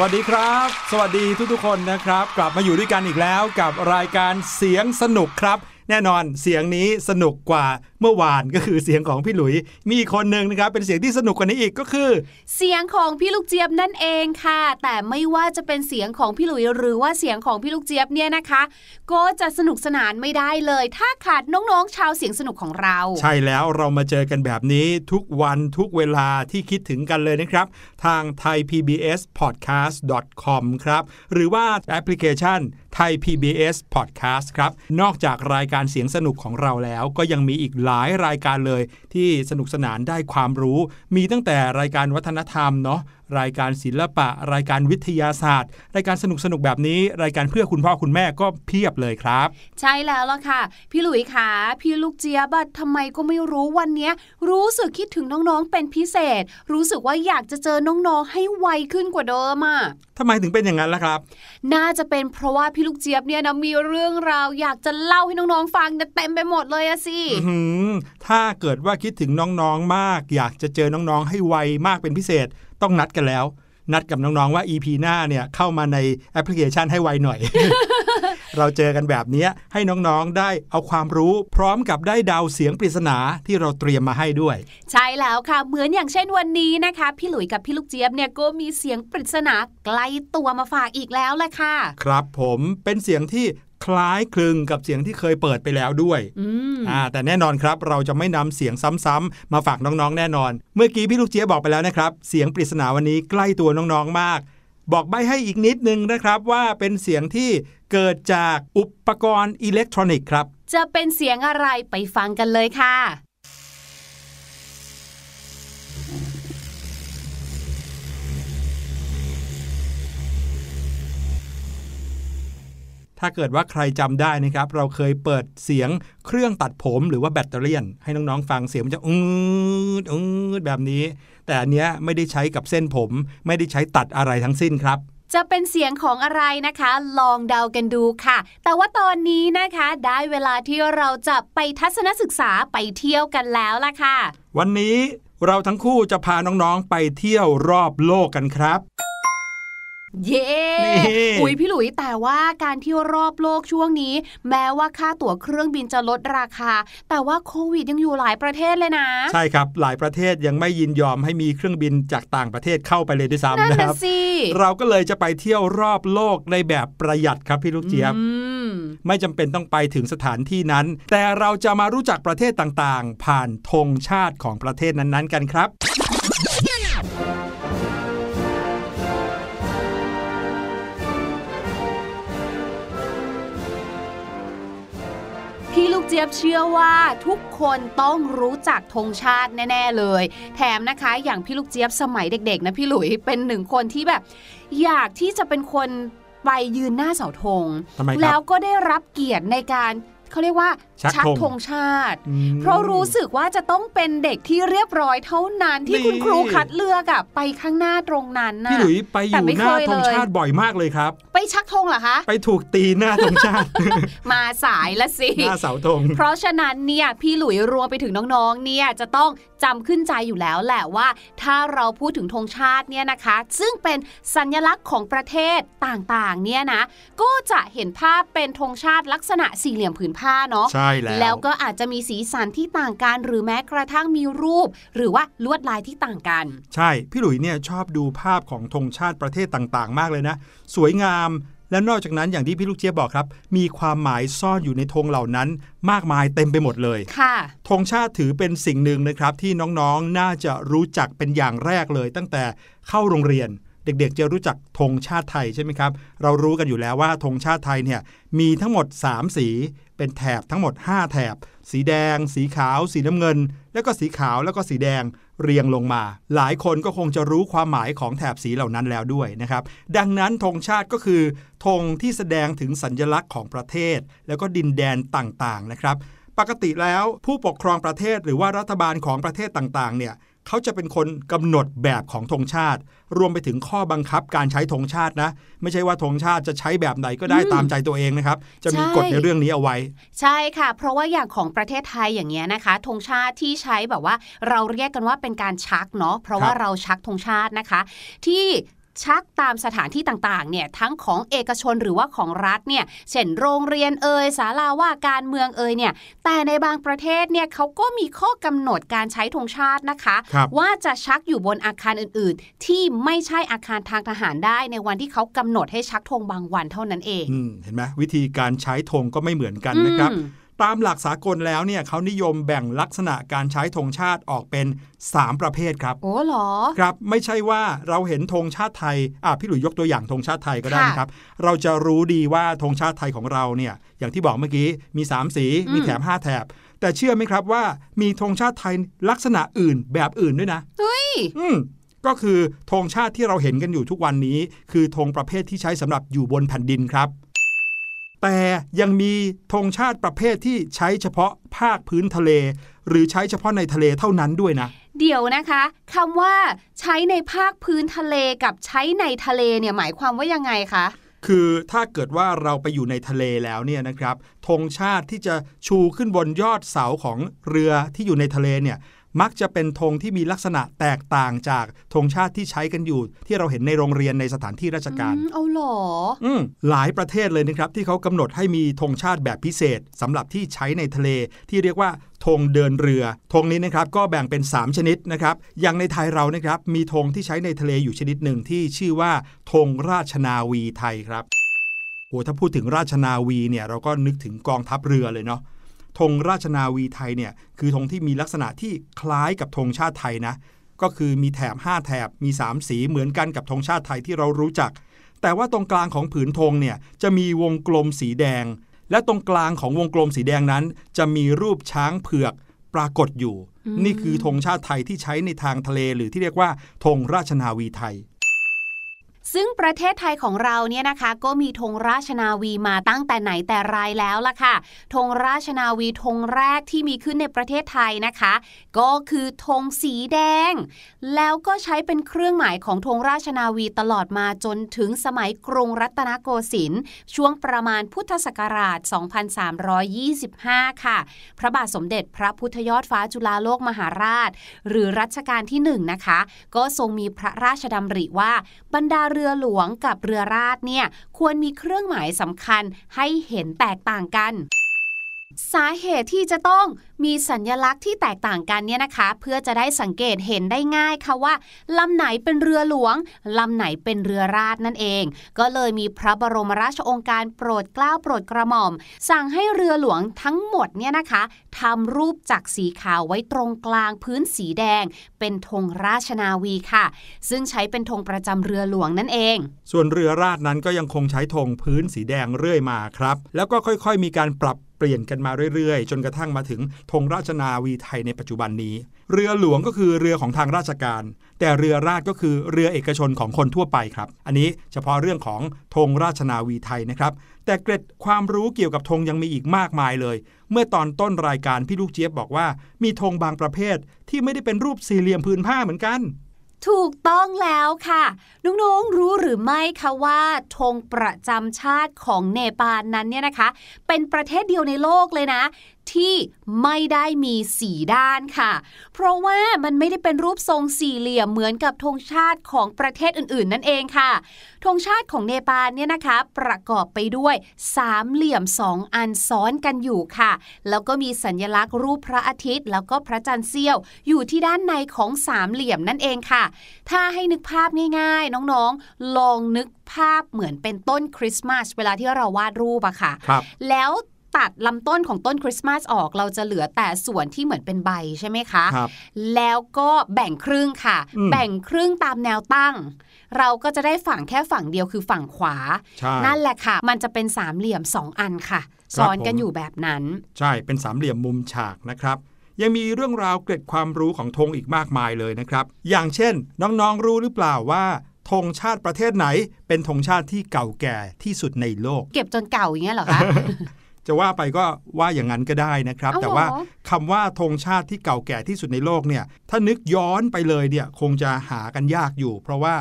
วัสดีครับ สวัสดีทุกๆคนนะครับ กลับมาอยู่ด้วยกันอีกแล้วกับรายการเสียงสนุกครับ แน่นอนเสียงนี้สนุกกว่าเมื่อวานก็คือเสียงของพี่หลุย มีอีกคนหนึ่งนะครับ เป็นเสียงที่สนุกกว่านี้อีกก็คือ เสียงของพี่ลูกเจี๊ยบนั่นเองค่ะ แต่ไม่ว่าจะเป็นเสียงของพี่หลุยหรือว่าเสียงของพี่ลูกเจี๊ยบเนี่ยนะคะ ก็จะสนุกสนานไม่ได้เลย ถ้าขาดน้องๆชาวเสียงสนุกของเรา ใช่แล้วเรามาเจอกันแบบนี้ทุกวันทุกเวลาที่คิดถึงกันเลยนะครับ ทาง thaipbspodcast.com ครับหรือว่าแอปพลิเคชัน ไทย PBS Podcast ครับ นอกจากรายการเสียงสนุกของเราแล้ว ก็ยังมีอีกหลายรายการเลย ที่สนุกสนานได้ความรู้ มีตั้งแต่รายการวัฒนธรรมเนาะ รายการศิลปะ รายการวิทยาศาสตร์ รายการสนุกสนุกแบบนี้ รายการเพื่อคุณพ่อคุณแม่ก็เพียบเลยครับ ใช่แล้วล่ะค่ะ พี่หลุยคะพี่ลูกเจี๊ยบอะทำไมก็ไม่รู้วันเนี้ยรู้สึกคิดถึงน้องๆเป็นพิเศษ รู้สึกว่าอยากจะเจอน้องๆให้ไวขึ้นกว่าเดิมอะทำไมถึงเป็นอย่างนั้นล่ะครับ น่าจะเป็นเพราะว่าพี่ลูกเจี๊ยบเนี่ยนะมีเรื่องราว อยากจะเล่าให้น้องๆฟังเนี่ยเต็มไปหมดเลยอะสิอื้อหือถ้าเกิดว่าคิดถึงน้องๆมาก อยากจะเจอน้องๆให้ไวมากเป็นพิเศษ ต้องนัดกันแล้ว นัดกับน้องๆว่า EP หน้าเนี่ยเข้ามาในแอปพลิเคชันให้ไวหน่อย เราเจอกันแบบเนี้ยให้น้องๆได้เอาความรู้พร้อมกับได้ดาวเสียงปริศนาที่เราเตรียมมาให้ด้วย ใช่แล้วค่ะ เหมือนอย่างเช่นวันนี้นะคะ พี่หลุยกับพี่ลูกเจี๊ยบเนี่ยก็มีเสียงปริศนาใกล้ตัวมาฝากอีกแล้วแหละค่ะ ครับผมเป็นเสียงที่ค ล้ายคลึงกับเสียงที่เคยเปิดไปแล้วด้วยอืมอ่าแต่แน่นอนครับเราจะไม่นำเสียงซ้ำๆมาฝากน้องๆแน่นอน เมื่อกี้พี่ลูกเจี๊ยบบอกไปแล้วนะครับ เสียงปริศนาวันนี้ใกล้ตัวน้องๆมาก บอกใบให้อีกนิดนึงนะครับว่าเป็นเสียงที่เกิดจากอุปกรณ์อิเล็กทรอนิกส์ครับ จะเป็นเสียงอะไรไปฟังกันเลยค่ะ ถ้าเกิดว่าใครจำได้นะครับ เราเคยเปิดเสียงเครื่องตัดผมหรือว่าแบตเตอรี่ยนให้น้องๆฟังเสียงมันจะอืดอืดแบบนี้ แต่อันเนี้ยไม่ได้ใช้กับเส้นผม ไม่ได้ใช้ตัดอะไรทั้งสิ้นครับจะเป็นเสียงของอะไรนะคะ ลองเดากันดูค่ะ แต่ว่าตอนนี้นะคะ ได้เวลาที่เราจะไปทัศนศึกษาไปเที่ยวกันแล้วล่ะค่ะ วันนี้เราทั้งคู่จะพาน้องๆไปเที่ยวรอบโลกกันครับ เย้นี่อุ้ยพี่หลุยแต่ว่าการเที่ยวรอบโลกช่วงนี้ แม้ว่าค่าตั๋วเครื่องบินจะลดราคา แต่ว่าโควิดยังอยู่หลายประเทศเลยนะ ใช่ครับ หลายประเทศยังไม่ยินยอมให้มีเครื่องบินจากต่างประเทศเข้าไปเลยด้วยนั่นซ้ำนะคน่ะรับสิเราก็เลยจะไปเที่ยวรอบโลกในแบบประหยัดครับพี่ลูกเจี๊ยบอืมไม่จำเป็นต้องไปถึงสถานที่นั้น แต่เราจะมารู้จักประเทศต่างๆ ผ่านธงชาติของประเทศนั้นๆ กันครับ เจี๊ยบเชื่อว่าทุกคนต้องรู้จักธงชาติแน่ ๆเลย แถมนะคะอย่างพี่ลูกเจี๊ยบสมัยเด็กๆนะพี่หลุยเป็นหนึ่งคนที่แบบ อยากที่จะเป็นคนไปยืนหน้าเสาธงทำไมครับแล้วก็ได้รับเกียรติในการเขาเรียกว่า ชักธงธงชาติอืมเพราะรู้สึกว่าจะต้องเป็นเด็กที่เรียบร้อยเท่านั้นที่นี่คุณครูคัดเลือกอะไปข้างหน้าตรงนั้นนะพี่หลุยไปอแต่ยู่ไม่หน้าเคยธงเลยชาติบ่อยมากเลยครับ ไปชักธงเหรอคะ ไปถูกตีหน้าธงชาติ มาสายละสิหน้าเสาธงเพราะฉะนั้นเนี่ยพี่หลุยรวมไปถึงน้องๆเนี่ยจะต้องจำขึ้นใจอยู่แล้วแหละว่า ถ้าเราพูดถึงธงชาติเนี่ยนะคะ ซึ่งเป็นสัญลักษณ์ของประเทศต่างๆเนี่ยนะก็จะเห็นภาพเป็นธงชาติลักษณะสี่เหลี่ยมผืนผ้าเนาะใช่แล้ว แล้วก็อาจจะมีสีสันที่ต่างกัน หรือแม้กระทั่งมีรูป หรือว่าลวดลายที่ต่างกัน ใช่ พี่หลุยเนี่ยชอบดูภาพของธงชาติประเทศต่างๆ มากเลยนะ สวยงามและนอกจากนั้นอย่างที่พี่ลูกเจี๊ยบบอกครับ มีความหมายซ่อนอยู่ในธงเหล่านั้น มากมายเต็มไปหมดเลยค่ะธงชาติถือเป็นสิ่งหนึ่งนะครับ ที่น้องๆน่าจะรู้จักเป็นอย่างแรกเลย ตั้งแต่เข้าโรงเรียน เด็กๆ จะรู้จักธงชาติไทยใช่ไหมครับ เรารู้กันอยู่แล้วว่าธงชาติไทยเนี่ยมีทั้งหมด 3 สี เป็นแถบทั้งหมด 5 แถบ สีแดง สีขาว สีน้ำเงิน แล้วก็สีขาวแล้วก็สีแดงเรียงลงมา หลายคนก็คงจะรู้ความหมายของแถบสีเหล่านั้นแล้วด้วยนะครับ ดังนั้นธงชาติก็คือธงที่แสดงถึงสัญลักษณ์ของประเทศ แล้วก็ดินแดนต่างๆนะครับ ปกติแล้วผู้ปกครองประเทศหรือว่ารัฐบาลของประเทศต่างๆเนี่ย เขาจะเป็นคนกำหนดแบบของธงชาติ รวมไปถึงข้อบังคับการใช้ธงชาตินะ ไม่ใช่ว่าธงชาติจะใช้แบบไหนก็ได้อืมตามใจตัวเองนะครับ จะมีใช่กฎในเรื่องนี้เอาไว้ ใช่ค่ะ เพราะว่าอย่างของประเทศไทยอย่างเงี้ยนะคะธงชาติที่ใช้แบบว่าเราเรียกกันว่าเป็นการชักเนาะเพราะว่าครับเราชักธงชาตินะคะ ที่ ชักตามสถานที่ต่างๆเนี่ยทั้งของเอกชนหรือว่าของรัฐเนี่ยเช่นโรงเรียนเอ่ยศาลาว่าการเมืองเอ่ยเนี่ยแต่ในบางประเทศเนี่ยเขาก็มีข้อกำหนดการใช้ธงชาตินะคะครับว่าจะชักอยู่บนอาคารอื่น ๆ ที่ไม่ใช่อาคารทางทหารได้ในวันที่เขากำหนดให้ชักธงบางวันเท่านั้นเองอืมเห็นไหมวิธีการใช้ธงก็ไม่เหมือนกันนะครับอืม ตามหลักสากลแล้วเนี่ยเขานิยมแบ่งลักษณะการใช้ธงชาติออกเป็น 3 ประเภทครับ โอ้เหรอ ครับไม่ใช่ว่าเราเห็นธงชาติไทยอะพี่หลุยยกตัวอย่างธงชาติไทยก็ได้ค่ะนะครับ เราจะรู้ดีว่าธงชาติไทยของเราเนี่ยอย่างที่บอกเมื่อกี้มี 3 สีอืมมีแถม 5 แถบ แต่เชื่อไหมครับว่ามีธงชาติไทยลักษณะอื่นแบบอื่นด้วยนะเฮ้ยอืมก็คือธงชาติที่เราเห็นกันอยู่ทุกวันนี้ คือธงประเภทที่ใช้สำหรับอยู่บนแผ่นดินครับ แต่ยังมีธงชาติประเภทที่ใช้เฉพาะภาคพื้นทะเล หรือใช้เฉพาะในทะเลเท่านั้นด้วยนะ เดี๋ยวนะคะคำว่าใช้ในภาคพื้นทะเลกับใช้ในทะเลเนี่ยหมายความว่ายังไงคะคือถ้าเกิดว่าเราไปอยู่ในทะเลแล้วเนี่ยนะครับธงชาติที่จะชูขึ้นบนยอดเสาของเรือที่อยู่ในทะเลเนี่ย มักจะเป็นธงที่มีลักษณะแตกต่างจากธงชาติที่ใช้กันอยู่ ที่เราเห็นในโรงเรียนในสถานที่ราชการอืมเอาเหรออืมหลายประเทศเลยนะครับ ที่เขากำหนดให้มีธงชาติแบบพิเศษสำหรับที่ใช้ในทะเลที่เรียกว่าธงเดินเรือธงนี้นะครับก็แบ่งเป็น 3 ชนิดนะครับ อย่างในไทยเรานะครับมีธงที่ใช้ในทะเลอยู่ชนิดหนึ่งที่ชื่อว่าธงราชนาวีไทยครับโอ้ถ้าพูดถึงราชนาวีเนี่ยเราก็นึกถึงกองทัพเรือเลยเนาะ ธงราชนาวีไทยเนี่ยคือธงที่มีลักษณะที่คล้ายกับธงชาติไทยนะ ก็คือมีแถบ 5 แถบมี 3 สีเหมือนกันกับธงชาติไทยที่เรารู้จัก แต่ว่าตรงกลางของผืนธงเนี่ยจะมีวงกลมสีแดง และตรงกลางของวงกลมสีแดงนั้น จะมีรูปช้างเผือกปรากฏอยู่อืมนี่คือธงชาติไทยที่ใช้ในทางทะเลหรือที่เรียกว่าธงราชนาวีไทย ซึ่งประเทศไทยของเราเนี่ยนะคะก็มีธงราชนาวีมาตั้งแต่ไหนแต่ไรแล้วล่ะค่ะธงราชนาวีธงแรกที่มีขึ้นในประเทศไทยนะคะ ก็คือธงสีแดง แล้วก็ใช้เป็นเครื่องหมายของธงราชนาวีตลอดมาจนถึงสมัยกรุงรัตนโกสินทร์ช่วงประมาณพุทธศักราช 2325 ค่ะ พระบาทสมเด็จพระพุทธยอดฟ้าจุฬาโลกมหาราช หรือรัชกาลที่หนึ่งนะคะ ก็ทรงมีพระราชดำริว่าบรรดาเรือหลวงกับเรือราดเนี่ยควรมีเครื่องหมายสำคัญให้เห็นแตกต่างกัน สาเหตุที่จะต้องมีสัญญลักษณ์ที่แตกต่างกันเนี่ยนะคะ เพื่อจะได้สังเกตเห็นได้ง่ายค่ะว่าลำไหนเป็นเรือหลวงลำไหนเป็นเรือราดนั่นเอง ก็เลยมีพระบรมราชองค์การโปรดเกล้าโปรดกระหม่อม สั่งให้เรือหลวงทั้งหมดเนี่ยนะคะทำรูปจักสีขาวไว้ตรงกลางพื้นสีแดง เป็นธงราชนาวีค่ะ ซึ่งใช้เป็นธงประจำเรือหลวงนั่นเอง ส่วนเรือราดนั้นก็ยังคงใช้ธงพื้นสีแดงเรื่อยมาครับ แล้วก็ค่อยๆ มีการปรับ เปลี่ยนกันมาเรื่อยๆ จนกระทั่งมาถึงธงราชนาวีไทยในปัจจุบันนี้ เรือหลวงก็คือเรือของทางราชการ แต่เรือราดก็คือเรือเอกชนของคนทั่วไปครับ อันนี้เฉพาะเรื่องของธงราชนาวีไทยนะครับ แต่เกร็ดความรู้เกี่ยวกับธงยังมีอีกมากมายเลย เมื่อตอนต้นรายการพี่ลูกเจี๊ยบบอกว่า มีธงบางประเภทที่ไม่ได้เป็นรูปสี่เหลี่ยมผืนผ้าเหมือนกัน ถูกต้องแล้วค่ะ น้องๆรู้หรือไม่คะว่าธงประจำชาติของเนปาลนั้นเนี่ยนะคะ เป็นประเทศเดียวในโลกเลยนะ ที่ไม่ได้มีสีด้านค่ะ เพราะว่ามันไม่ได้เป็นรูปทรงสี่เหลี่ยมเหมือนกับธงชาติของประเทศอื่นๆ นั่นเองค่ะธงชาติของเนปาลเนี่ยนะคะ ประกอบไปด้วยสามเหลี่ยมสองอันซ้อนกันอยู่ค่ะ แล้วก็มีสัญลักษณ์รูปพระอาทิตย์ แล้วก็พระจันทร์เสี้ยว อยู่ที่ด้านในของสามเหลี่ยมนั่นเองค่ะ ถ้าให้นึกภาพง่ายๆ น้องๆ ลองนึกภาพเหมือนเป็นต้นคริสต์มาสเวลาที่เราวาดรูปอะค่ะครับแล้ว ตัดลำต้นของต้นคริสต์มาสออกเราจะเหลือแต่ส่วนที่เหมือนเป็นใบใช่ไหมคะครับแล้วก็แบ่งครึ่งค่ะอืมแบ่งครึ่งตามแนวตั้ง เราก็จะได้ฝั่งแค่ฝั่งเดียวคือฝั่งขวาใช่นั่นแหละค่ะ มันจะเป็นสามเหลี่ยมสองอันค่ะซ้อนกันผมอยู่แบบนั้น ใช่เป็นสามเหลี่ยมมุมฉากนะครับยังมีเรื่องราวเกร็ดความรู้ของธงอีกมากมายเลยนะครับ อย่างเช่น น้องๆรู้หรือเปล่าว่าธงชาติประเทศไหน เป็นธงชาติที่เก่าแก่ที่สุดในโลก เก็บจนเก่าอย่างเงี้ยเหรอคะ จะว่าไปก็ว่าอย่างนั้นก็ได้นะครับเอาเหรอแต่ว่าคำว่าธงชาติที่เก่าแก่ที่สุดในโลกเนี่ยถ้านึกย้อนไปเลยเนี่ยคงจะหากันยากอยู่ เพราะว่า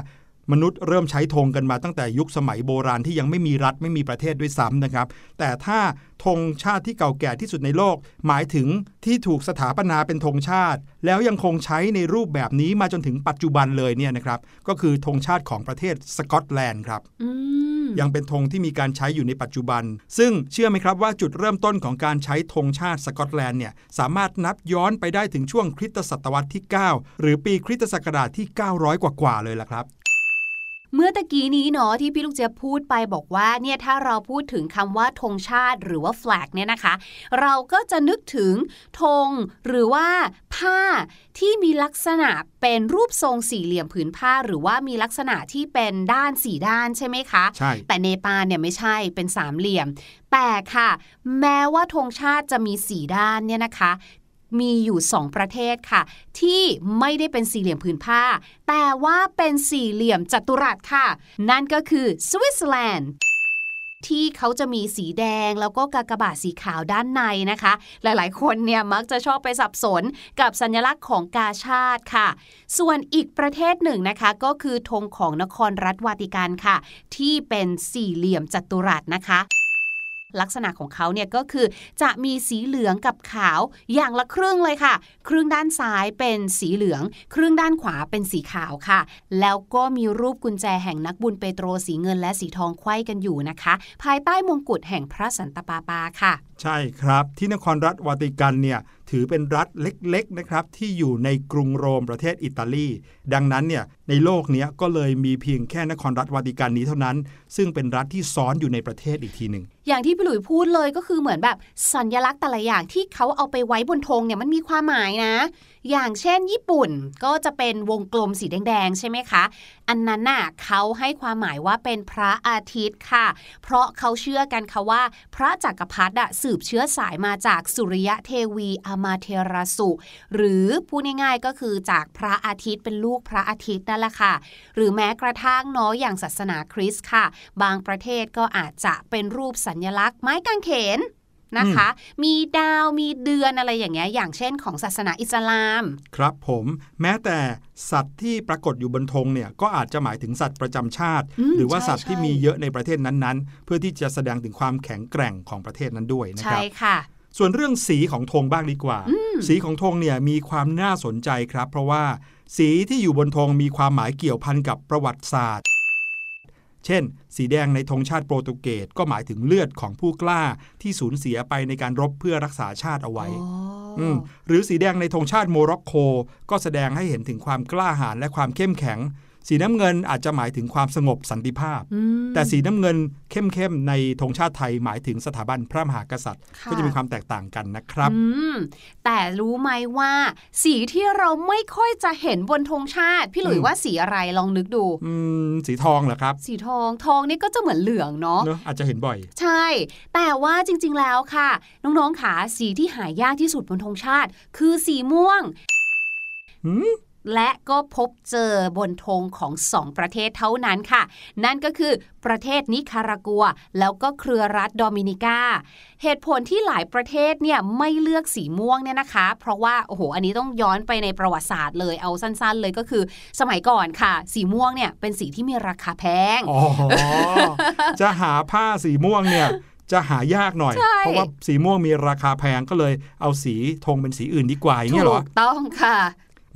มนุษย์เริ่มใช้ธงกันมาตั้งแต่ยุคสมัยโบราณที่ยังไม่มีรัฐไม่มีประเทศด้วยซ้ำนะครับ แต่ถ้าธงชาติที่เก่าแก่ที่สุดในโลก หมายถึงที่ถูกสถาปนาเป็นธงชาติ แล้วยังคงใช้ในรูปแบบนี้มาจนถึงปัจจุบันเลยเนี่ยนะครับ ก็คือธงชาติของประเทศสกอตแลนด์ครับอืมยังเป็นธงที่มีการใช้อยู่ในปัจจุบัน ซึ่งเชื่อไหมครับว่าจุดเริ่มต้นของการใช้ธงชาติสกอตแลนด์เนี่ยสามารถนับย้อนไปได้ถึงช่วงคริสตศตวรรษที่ 9 หรือปีคริสตศักราชที่ 900 กว่าๆเลยล่ะครับ เมื่อตะกี้นี้เนาะที่พี่ลูกเจี๊ยบพูดไปบอกว่าเนี่ยถ้าเราพูดถึงคำว่าธงชาติหรือว่า flag เนี่ยนะคะ เราก็จะนึกถึงธงหรือว่าผ้าที่มีลักษณะเป็นรูปทรงสี่เหลี่ยมผืนผ้า หรือว่ามีลักษณะที่เป็นด้านสี่ด้านใช่ไหมคะใช่แต่เนปาลเนี่ยไม่ใช่เป็นสามเหลี่ยม แต่ค่ะ แม้ว่าธงชาติจะมีสีด้านเนี่ยนะคะ มีอยู่สองประเทศค่ะ ที่ไม่ได้เป็นสี่เหลี่ยมผืนผ้า แต่ว่าเป็นสี่เหลี่ยมจัตุรัสค่ะ นั่นก็คือสวิตเซอร์แลนด์ที่เขาจะมีสีแดงแล้วก็กากบาทสีขาวด้านในนะคะ หลายๆ คนเนี่ยมักจะชอบไปสับสนกับสัญลักษณ์ของกาชาติค่ะ ส่วนอีกประเทศหนึ่งนะคะ ก็คือธงของนครรัฐวาติกันค่ะ ที่เป็นสี่เหลี่ยมจัตุรัสนะคะ ลักษณะของเขาเนี่ยก็คือจะมีสีเหลืองกับขาวอย่างละครึ่งเลยค่ะ ครึ่งด้านซ้ายเป็นสีเหลือง ครึ่งด้านขวาเป็นสีขาวค่ะ แล้วก็มีรูปกุญแจแห่งนักบุญเปโตรสีเงินและสีทองไขว้กันอยู่นะคะ ภายใต้มงกุฎแห่งพระสันตะปาปาค่ะ ใช่ครับที่นครรัฐวาติกันเนี่ย ถือเป็นรัฐเล็กๆนะครับที่อยู่ในกรุงโรมประเทศอิตาลี ดังนั้นเนี่ยในโลกนี้ก็เลยมีเพียงแค่นครรัฐวาติกันนี้เท่านั้น ซึ่งเป็นรัฐที่ซ้อนอยู่ในประเทศอีกทีหนึ่งอย่างที่พี่หลุยพูดเลยก็คือเหมือนแบบสัญลักษณ์แต่ละอย่างที่เขาเอาไปไว้บนธงเนี่ยมันมีความหมายนะ อย่างเช่นญี่ปุ่นก็จะเป็นวงกลมสีแดงๆใช่ไหมคะ อันนั้นน่ะเขาให้ความหมายว่าเป็นพระอาทิตย์ค่ะ เพราะเขาเชื่อกันค่ะว่า พระจักรพรรดิสืบเชื้อสายมาจากสุริยะเทวีอามาเทราสุ หรือพูดง่ายๆก็คือจากพระอาทิตย์เป็นลูกพระอาทิตย์นั่นแหละค่ะ หรือแม้กระทั่งเนาะอย่างศาสนาคริสต์ค่ะ บางประเทศก็อาจจะเป็นรูปสัญลักษณ์ไม้กางเขน นะคะ มีดาวมีเดือนอะไรอย่างเงี้ยอย่างเช่นของศาสนาอิสลาม ครับผมแม้แต่สัตว์ที่ปรากฏอยู่บนธงเนี่ยก็อาจจะหมายถึงสัตว์ประจำชาติอืมหรือว่าใช่สัตว์ที่ใช่มีเยอะในประเทศนั้นๆ เพื่อที่จะแสดงถึงความแข็งแกร่งของประเทศนั้นด้วยนะคใช่รับค่ะส่วนเรื่องสีของธงบ้างดีกว่า สีของธงเนี่ยมีความน่าสนใจครับ เพราะว่าสีที่อยู่บนธงมีความหมายเกี่ยวพันกับประวัติศาสตร์ เช่น สีแดงในธงชาติโปรตุเกสก็หมายถึงเลือดของผู้กล้าที่สูญเสียไปในการรบเพื่อรักษาชาติเอาไว้อืมหรือสีแดงในธงชาติโมร็อกโกก็แสดงให้เห็นถึงความกล้าหาญและความเข้มแข็ง สีน้ำเงินอาจจะหมายถึงความสงบสันติภาพอืมแต่สีน้ำเงินเข้มๆในธงชาติไทยหมายถึงสถาบันพระมหากษัตริย์ค่ะก็จะมีความแตกต่างกันนะครับอืมแต่รู้ไหมว่า สีที่เราไม่ค่อยจะเห็นบนธงชาติ พี่หลุยอืมว่าสีอะไรลองนึกดูอืมสีทองเหรอครับ สีทองทองนี่ก็จะเหมือนเหลืองเนาะเนอะอาจจะเห็นบ่อย ใช่ แต่ว่าจริง ๆ แล้วค่ะ น้องๆขาสีที่หายากที่สุดบนธงชาติ คือสีม่วงหืม และก็พบเจอบนธงของสองประเทศเท่านั้นค่ะ นั่นก็คือประเทศนิคารากัว แล้วก็เครือรัฐโดมินิกา เหตุผลที่หลายประเทศเนี่ยไม่เลือกสีม่วงเนี่ยนะคะ เพราะว่าโอ้โหอันนี้ต้องย้อนไปในประวัติศาสตร์เลยเอาสั้นๆ เลยก็คือ สมัยก่อนค่ะ สีม่วงเนี่ยเป็นสีที่มีราคาแพงอ๋อจะหาผ้าสีม่วงเนี่ยจะหายากหน่อยใช่เพราะว่าสีม่วงมีราคาแพงก็เลยเอาสีธงเป็นสีอื่นดีกว่าอย่างเงี้ยเหรอถูกต้องค่ะ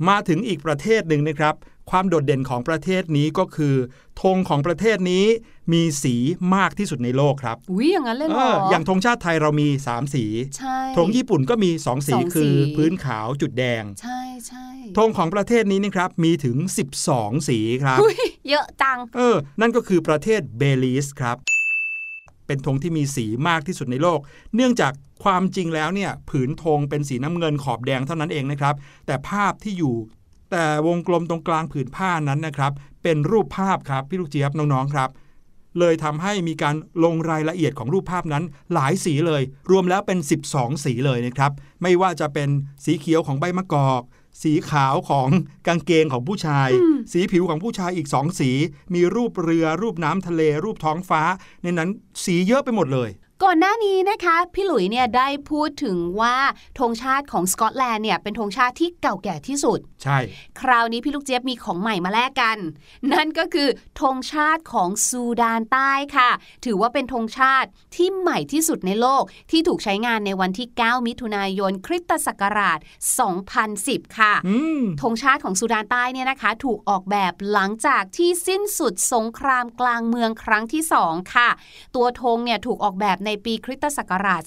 มาถึงอีกประเทศหนึ่งนะครับ ความโดดเด่นของประเทศนี้ก็คือธงของประเทศนี้มีสีมากที่สุดในโลกครับอุ้ยอย่างนั้นเลยเหรเออออย่างธงชาติไทยเรามี 3 สีใช่ธงญี่ปุ่นก็มี2สีสองสีคือพื้นขาวจุดแดง ใช่ใช่ธงของประเทศนี้นะครับมีถึง 12 สีครับอุ๊ยเยอะจัง เออ นั่นก็คือประเทศเบลีสครับ เป็นธงที่มีสีมากที่สุดในโลก เนื่องจากความจริงแล้วเนี่ยผืนธงเป็นสีน้ำเงินขอบแดงเท่านั้นเองนะครับ แต่ภาพที่อยู่ แต่วงกลมตรงกลางผืนผ้านั้นนะครับ เป็นรูปภาพครับพี่ลูกเจี๊ยบน้องๆครับ เลยทำให้มีการลงรายละเอียดของรูปภาพนั้นหลายสีเลย รวมแล้วเป็น 12 สีเลยนะครับ ไม่ว่าจะเป็นสีเขียวของใบมะกอก สีขาวของกางเกงของผู้ชาย สีผิวของผู้ชายอีกสองสี มีรูปเรือรูปน้ำทะเล รูปท้องฟ้า ในนั้นสีเยอะไปหมดเลย ก่อนหน้านี้นะคะ พี่หลุยเนี่ยได้พูดถึงว่าธงชาติของสกอตแลนด์เนี่ยเป็นธงชาติที่เก่าแก่ที่สุด ใช่ คราวนี้พี่ลูกเจี๊ยบมีของใหม่มาแลกกัน นั่นก็คือธงชาติของซูดานใต้ค่ะ ถือว่าเป็นธงชาติที่ใหม่ที่สุดในโลกที่ถูกใช้งานในวันที่ 9 มิถุนายนคริสตศักราช 2010 ค่ะอืมธงชาติของซูดานใต้เนี่ยนะคะ ถูกออกแบบหลังจากที่สิ้นสุดสงครามกลางเมืองครั้งที่ 2 ค่ะ ตัวธงเนี่ยถูกออกแบบในปีคริสตศักราช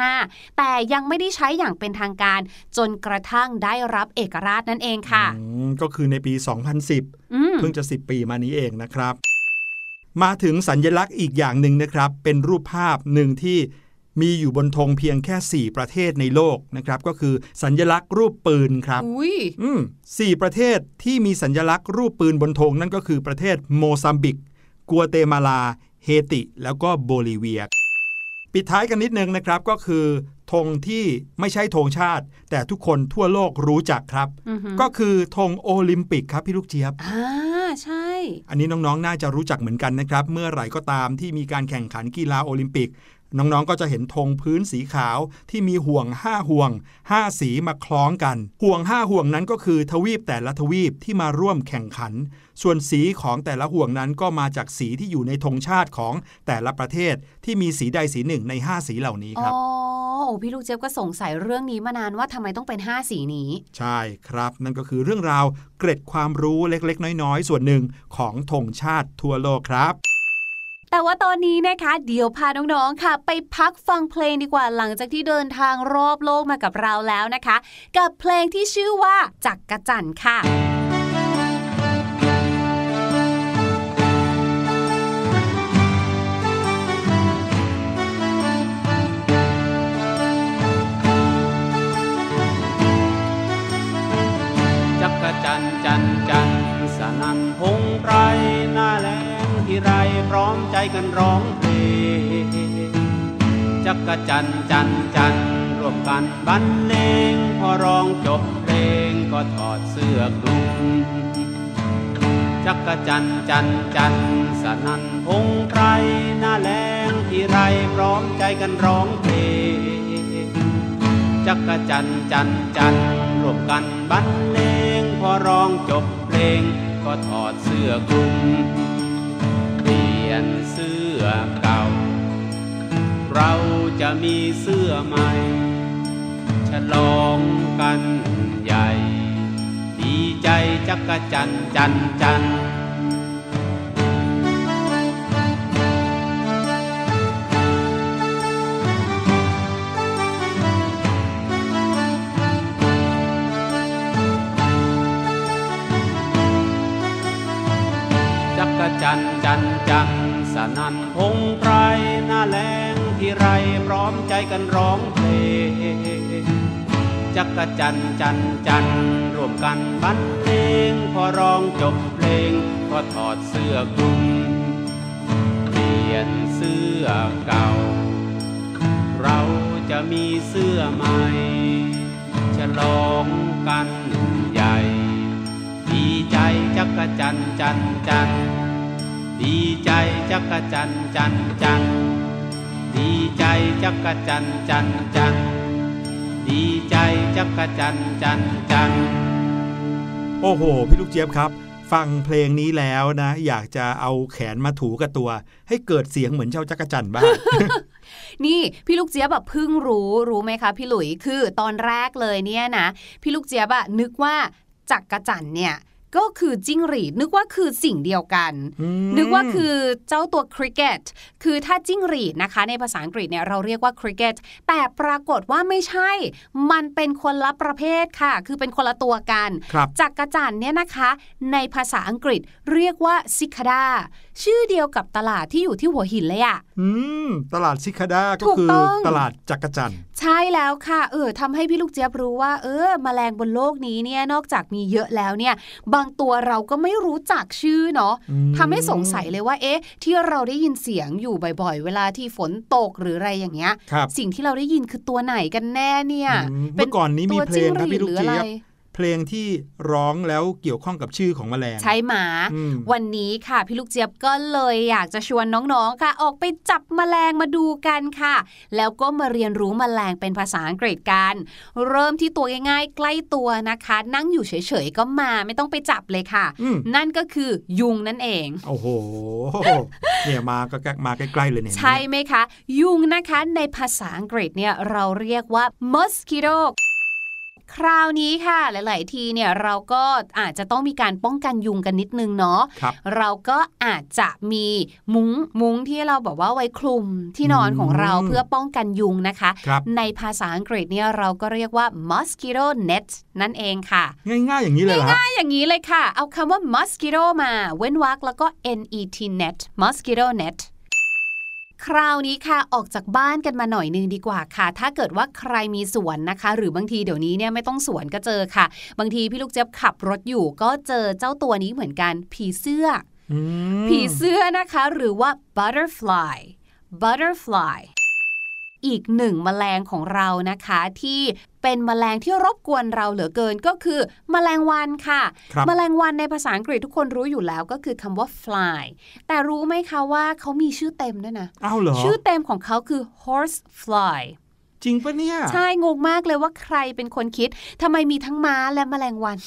2005 แต่ยังไม่ได้ใช้อย่างเป็นทางการ จนกระทั่งได้รับเอกราชนั่นเองค่ะอืมก็คือในปี 2010อืมเพิ่งจะ 10 ปีมานี้เองนะครับ มาถึงสัญญลักษณ์อีกอย่างหนึ่งนะครับ เป็นรูปภาพหนึ่งที่มีอยู่บนธงเพียงแค่ 4 ประเทศในโลกนะครับ ก็คือสัญญลักษณ์รูปปืนครับอุ้ยอืมสี่ประเทศที่มีสัญญลักษณ์รูปปืนบนธงนั่นก็คือประเทศโมซัมบิก กัวเตมาลา เฮติ แล้วก็โบลิเวีย ปิดท้ายกันนิดนึงนะครับก็คือธงที่ไม่ใช่ธงชาติ แต่ทุกคนทั่วโลกรู้จักครับอือหือก็คือธงโอลิมปิกครับพี่ลูกเจี๊ยบอ่าใช่ อันนี้น้องๆ น่าจะรู้จักเหมือนกันนะครับ เมื่อไหร่ก็ตามที่มีการแข่งขันกีฬาโอลิมปิก น้องๆ ก็จะเห็นธงพื้นสีขาวที่มีห่วง 5 ห่วง 5 สีมาคล้องกัน ห่วง 5 ห่วงนั้นก็คือทวีปแต่ละทวีปที่มาร่วมแข่งขัน ส่วนสีของแต่ละห่วงนั้นก็มาจากสีที่อยู่ในธงชาติของแต่ละประเทศที่มีสีใดสีหนึ่งใน 5 สีเหล่านี้อ๋ครับอโอ้พี่ลูกเจี๊ยบก็สงสัยเรื่องนี้มานานว่าทำไมต้องเป็น 5 สีนี้ ใช่ครับ นั่นก็คือเรื่องราวเกร็ดความรู้เล็กๆ น้อยๆ ส่วนหนึ่งของธงชาติทั่วโลกครับ แต่ว่าตอนนี้นะคะ เดี๋ยวพาน้องๆค่ะ ไปพักฟังเพลงดีกว่าหลังจากที่เดินทางรอบโลกมากับเราแล้วนะคะ กับเพลงที่ชื่อว่าจักกะจันค่ะ กันร้องเพลงจักรจันจันจันร่วมกันบรรเลงพอร้องจบเพลงก็ถอดเสื้อคลุมจักรจันจันจันสนันพงไพรหน้าแลงที่ไรพร้อมใจกันร้องเพลงจักจันจันจันร่วมกันบรรเลงพอร้องจบเพลงก็ถอดเสื้อคลุม ยนเสื้อเก่า เราจะมีเสื้อใหม่ ฉลองกันใหญ่ ดีใจจักรจันจันจัน นันพงไพรหน้าแลงที่ไรพร้อมใจกันร้องเพลงจักจันจันจันร่วมกันบรรเลง พอร้องจบเพลง ก็ถอดเสื้อคลุมเปลี่ยนเสื้อเก่า เราจะมีเสื้อใหม่ฉลองกันใหญ่ ดีใจจักจันจันจันทร์ ดีใจจักรจันทร์จันทร์จันทร์ดีใจจักรจันทร์จันทร์จันทร์ดีใจจักรจันทร์จันทร์จันทร์โอ้โห พี่ลูกเจี๊ยบครับ ฟังเพลงนี้แล้วนะ อยากจะเอาแขนมาถูกับตัว ให้เกิดเสียงเหมือนเจ้าจักรจันทร์บ้างนี่พี่ลูกเจี๊ยบแบบเพิ่งรู้รู้ไหมคะ พี่หลุยคือตอนแรกเลยเนี่ยนะ พี่ลูกเจี๊ยบอะนึกว่าจักกะจันเนี่ย ก็คือจิ้งหรีด นึกว่าคือสิ่งเดียวกันอืมนึกว่าคือเจ้าตัวคริกเก็ตคือถ้าจิ้งหรีดนะคะ ในภาษาอังกฤษเนี่ยเราเรียกว่าคริกเก็ตแต่ปรากฏว่าไม่ใช่ มันเป็นคนละประเภทค่ะ คือเป็นคนละตัวกันครับจักกะจันเนี่ยนะคะ ในภาษาอังกฤษเรียกว่าซิคาดาชื่อเดียวกับตลาดที่อยู่ที่หัวหินเลยอะอืมตลาดซิคาดาก็ถูกคือต้องตลาดจักรจันทร์ใช่แล้วค่ะ เออทำให้พี่ลูกเจี๊ยบรู้ว่า เออแมลงบนโลกนี้เนี่ยนอกจากมีเยอะแล้วเนี่ย บางตัวเราก็ไม่รู้จักชื่อเนาะอืมทำให้สงสัยเลยว่า เอ๊ะ ที่เราได้ยินเสียงอยู่บ่อยๆ เวลาที่ฝนตกหรืออะไรอย่างเงี้ยครับสิ่งที่เราได้ยินคือตัวไหนกันแน่เนี่ยอืมเมื่อก่อนนี้มีเพลงครับพี่ลูกหรือเจี๊อะไรยบ เพลงที่ร้องแล้วเกี่ยวข้องกับชื่อของแมลง ใช่หมาอืมวันนี้ค่ะ พี่ลูกเจี๊ยบก็เลยอยากจะชวนน้องๆค่ะ ออกไปจับแมลงมาดูกันค่ะ แล้วก็มาเรียนรู้แมลงเป็นภาษาอังกฤษกัน เริ่มที่ตัวง่ายๆ ใกล้ตัวนะคะ นั่งอยู่เฉยๆก็มาไม่ต้องไปจับเลยค่ะอืมนั่นก็คือยุงนั่นเอง โอ้โหเนี่ยมาก็ใกล้มาใกล้ๆเลยเนี่ยใช่ไหมคะ ยุงนะคะในภาษาอังกฤษเนี่ยเราเรียกว่า mosquito คราวนี้ค่ะ หลาย ๆ ทีเนี่ยเราก็อาจจะต้องมีการป้องกันยุงกันนิดนึงเนาะครับเราก็อาจจะมีมุ้งมุ้งที่เราบอกว่าไว้คลุมที่นอนของเราอืมเพื่อป้องกันยุงนะคะครับในภาษาอังกฤษเนี่ยเราก็เรียกว่า mosquito net นั่นเองค่ะ ง่าย ๆ อย่างนี้เลยเหรอฮะถ้าอย่างนี้เลยค่ะ เอาคำว่า mosquito มาเว้นวรรคแล้วก็ net net mosquito net คราวนี้ค่ะออกจากบ้านกันมาหน่อยนึงดีกว่าค่ะ ถ้าเกิดว่าใครมีสวนนะคะ หรือบางทีเดี๋ยวนี้เนี่ยไม่ต้องสวนก็เจอค่ะ บางทีพี่ลูกเจี๊ยบขับรถอยู่ก็เจอเจ้าตัวนี้เหมือนกัน ผีเสื้ออืมผีเสื้อนะคะ หรือว่า butterfly butterfly อีกหนึ่งแมลงของเรานะคะที่เป็นแมลงที่รบกวนเราเหลือเกินก็คือแมลงวันค่ะครับแมลงวันในภาษาอังกฤษทุกคนรู้อยู่แล้วก็คือคำว่า fly แต่รู้ไหมคะว่าเขามีชื่อเต็มด้วยนะเอ้าเหรอ ชื่อเต็มของเขาคือ horse fly จริงปะเนี่ย ใช่ งงมากเลยว่าใครเป็นคนคิดทำไมมีทั้งม้าและแมลงวัน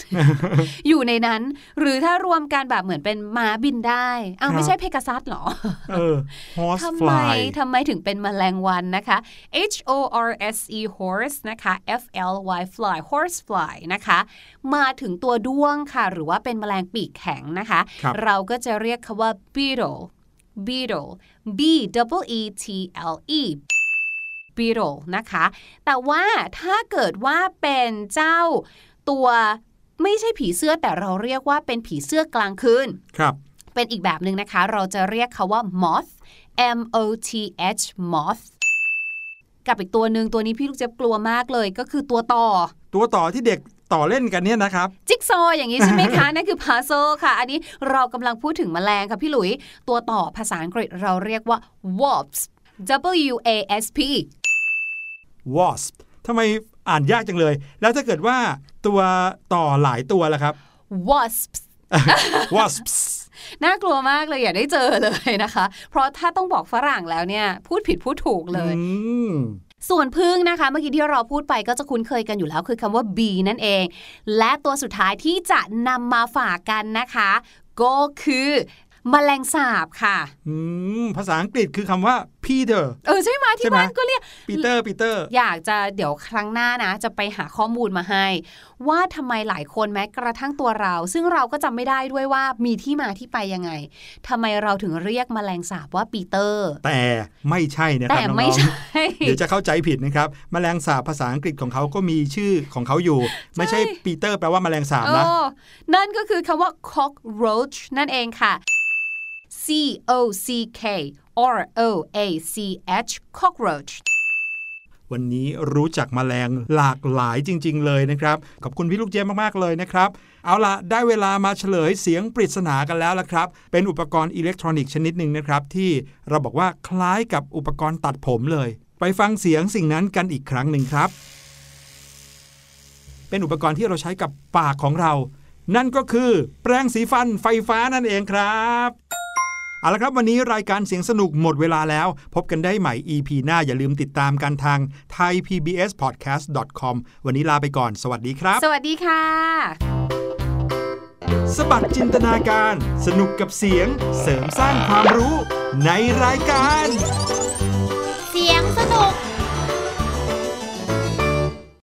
อยู่ในนั้น หรือถ้ารวมกันแบบเหมือนเป็นม้าบินได้อ้าวครับไม่ใช่เพกาซัสหรอ เออ horse ทำไม fly ทำไมถึงเป็นแมลงวันนะคะ H O R S E horse นะคะ F L Y fly horse fly นะคะ มาถึงตัวด้วงค่ะ หรือว่าเป็นแมลงปีกแข็งนะคะครับเราก็จะเรียกคำว่า beetle beetle B double E T L E beetle นะคะ แต่ว่าถ้าเกิดว่าเป็นเจ้าตัวไม่ใช่ผีเสื้อแต่เราเรียกว่าเป็นผีเสื้อกลางคืน ครับ เป็นอีกแบบหนึ่งนะคะ เราจะเรียกเขาว่า moth M O T H moth กับอีกตัวหนึ่งตัวนี้พี่ลูกเจ็บกลัวมากเลยก็คือตัวต่อ ตัวต่อที่เด็กต่อเล่นกันเนี่ยนะครับ จิ๊กซอว์อย่างนี้ใช่ไหมคะ นั่นคือ puzzle ค่ะ อันนี้เรากำลังพูดถึงแมลงค่ะพี่หลุย ตัวต่อภาษาอังกฤษเราเรียกว่า wasp W A S P wasp ทำไมอ่านยากจังเลย แล้วถ้าเกิดว่าตัวต่อหลายตัวล่ะครับ wasps wasps น่ากลัวมากเลยอย่าได้เจอเลยนะคะ เพราะถ้าต้องบอกฝรั่งแล้วเนี่ย พูดผิดพูดถูกเลยอืมส่วนพึ่งนะคะเมื่อกี้ที่เราพูดไปก็จะคุ้นเคยกันอยู่แล้วคือคำว่า bee นั่นเอง และตัวสุดท้ายที่จะนำมาฝากกันนะคะ ก็คือแมลงสาบค่ะ อืม ภาษาอังกฤษคือคำว่า Peter เออใช่ไหมใช่ที่ไหมบ้านก็เรียก Peter Peter อยากจะเดี๋ยวครั้งหน้านะ จะไปหาข้อมูลมาให้ ว่าทำไมหลายคนแม้กระทั่งตัวเรา ซึ่งเราก็จำไม่ได้ด้วยว่ามีที่มาที่ไปยังไงทำไมเราถึงเรียกแมลงสาบว่าปีเตอร์ แต่ไม่ใช่นะคแต่รับน้ไม่องใช่ๆเดี๋ยวจะเข้าใจผิดนะครับแมลงสาบภาษาอังกฤษของเขาก็มีชื่อของเขาอยู่ ไม่ใช่ปีเตอร์แปลว่าแมลงสาบนะโอ้นั่นก็คือคำว่า cockroach นั่นเองค่ะ C O C K R O A C H cockroach วันนี้รู้จักแมลงหลากหลายจริง ๆ เลยนะครับ ขอบคุณพี่ลูกเจี๊ยบมาก ๆ เลยนะครับ เอาละได้เวลามาเฉลยเสียงปริศนากันแล้วละครับ เป็นอุปกรณ์อิเล็กทรอนิกส์ชนิดหนึ่งนะครับ ที่เราบอกว่าคล้ายกับอุปกรณ์ตัดผมเลย ไปฟังเสียงสิ่งนั้นกันอีกครั้งหนึ่งครับ เป็นอุปกรณ์ที่เราใช้กับปากของเรา นั่นก็คือแปรงสีฟันไฟฟ้านั่นเองครับ เอาละครับวันนี้รายการเสียงสนุกหมดเวลาแล้ว พบกันได้ใหม่ EP หน้าอย่าลืมติดตามกันทาง thaipbspodcast.com วันนี้ลาไปก่อน สวัสดีครับ สวัสดีค่ะ สบัดจินตนาการ สนุกกับเสียงเสริมสร้างความรู้ในรายการ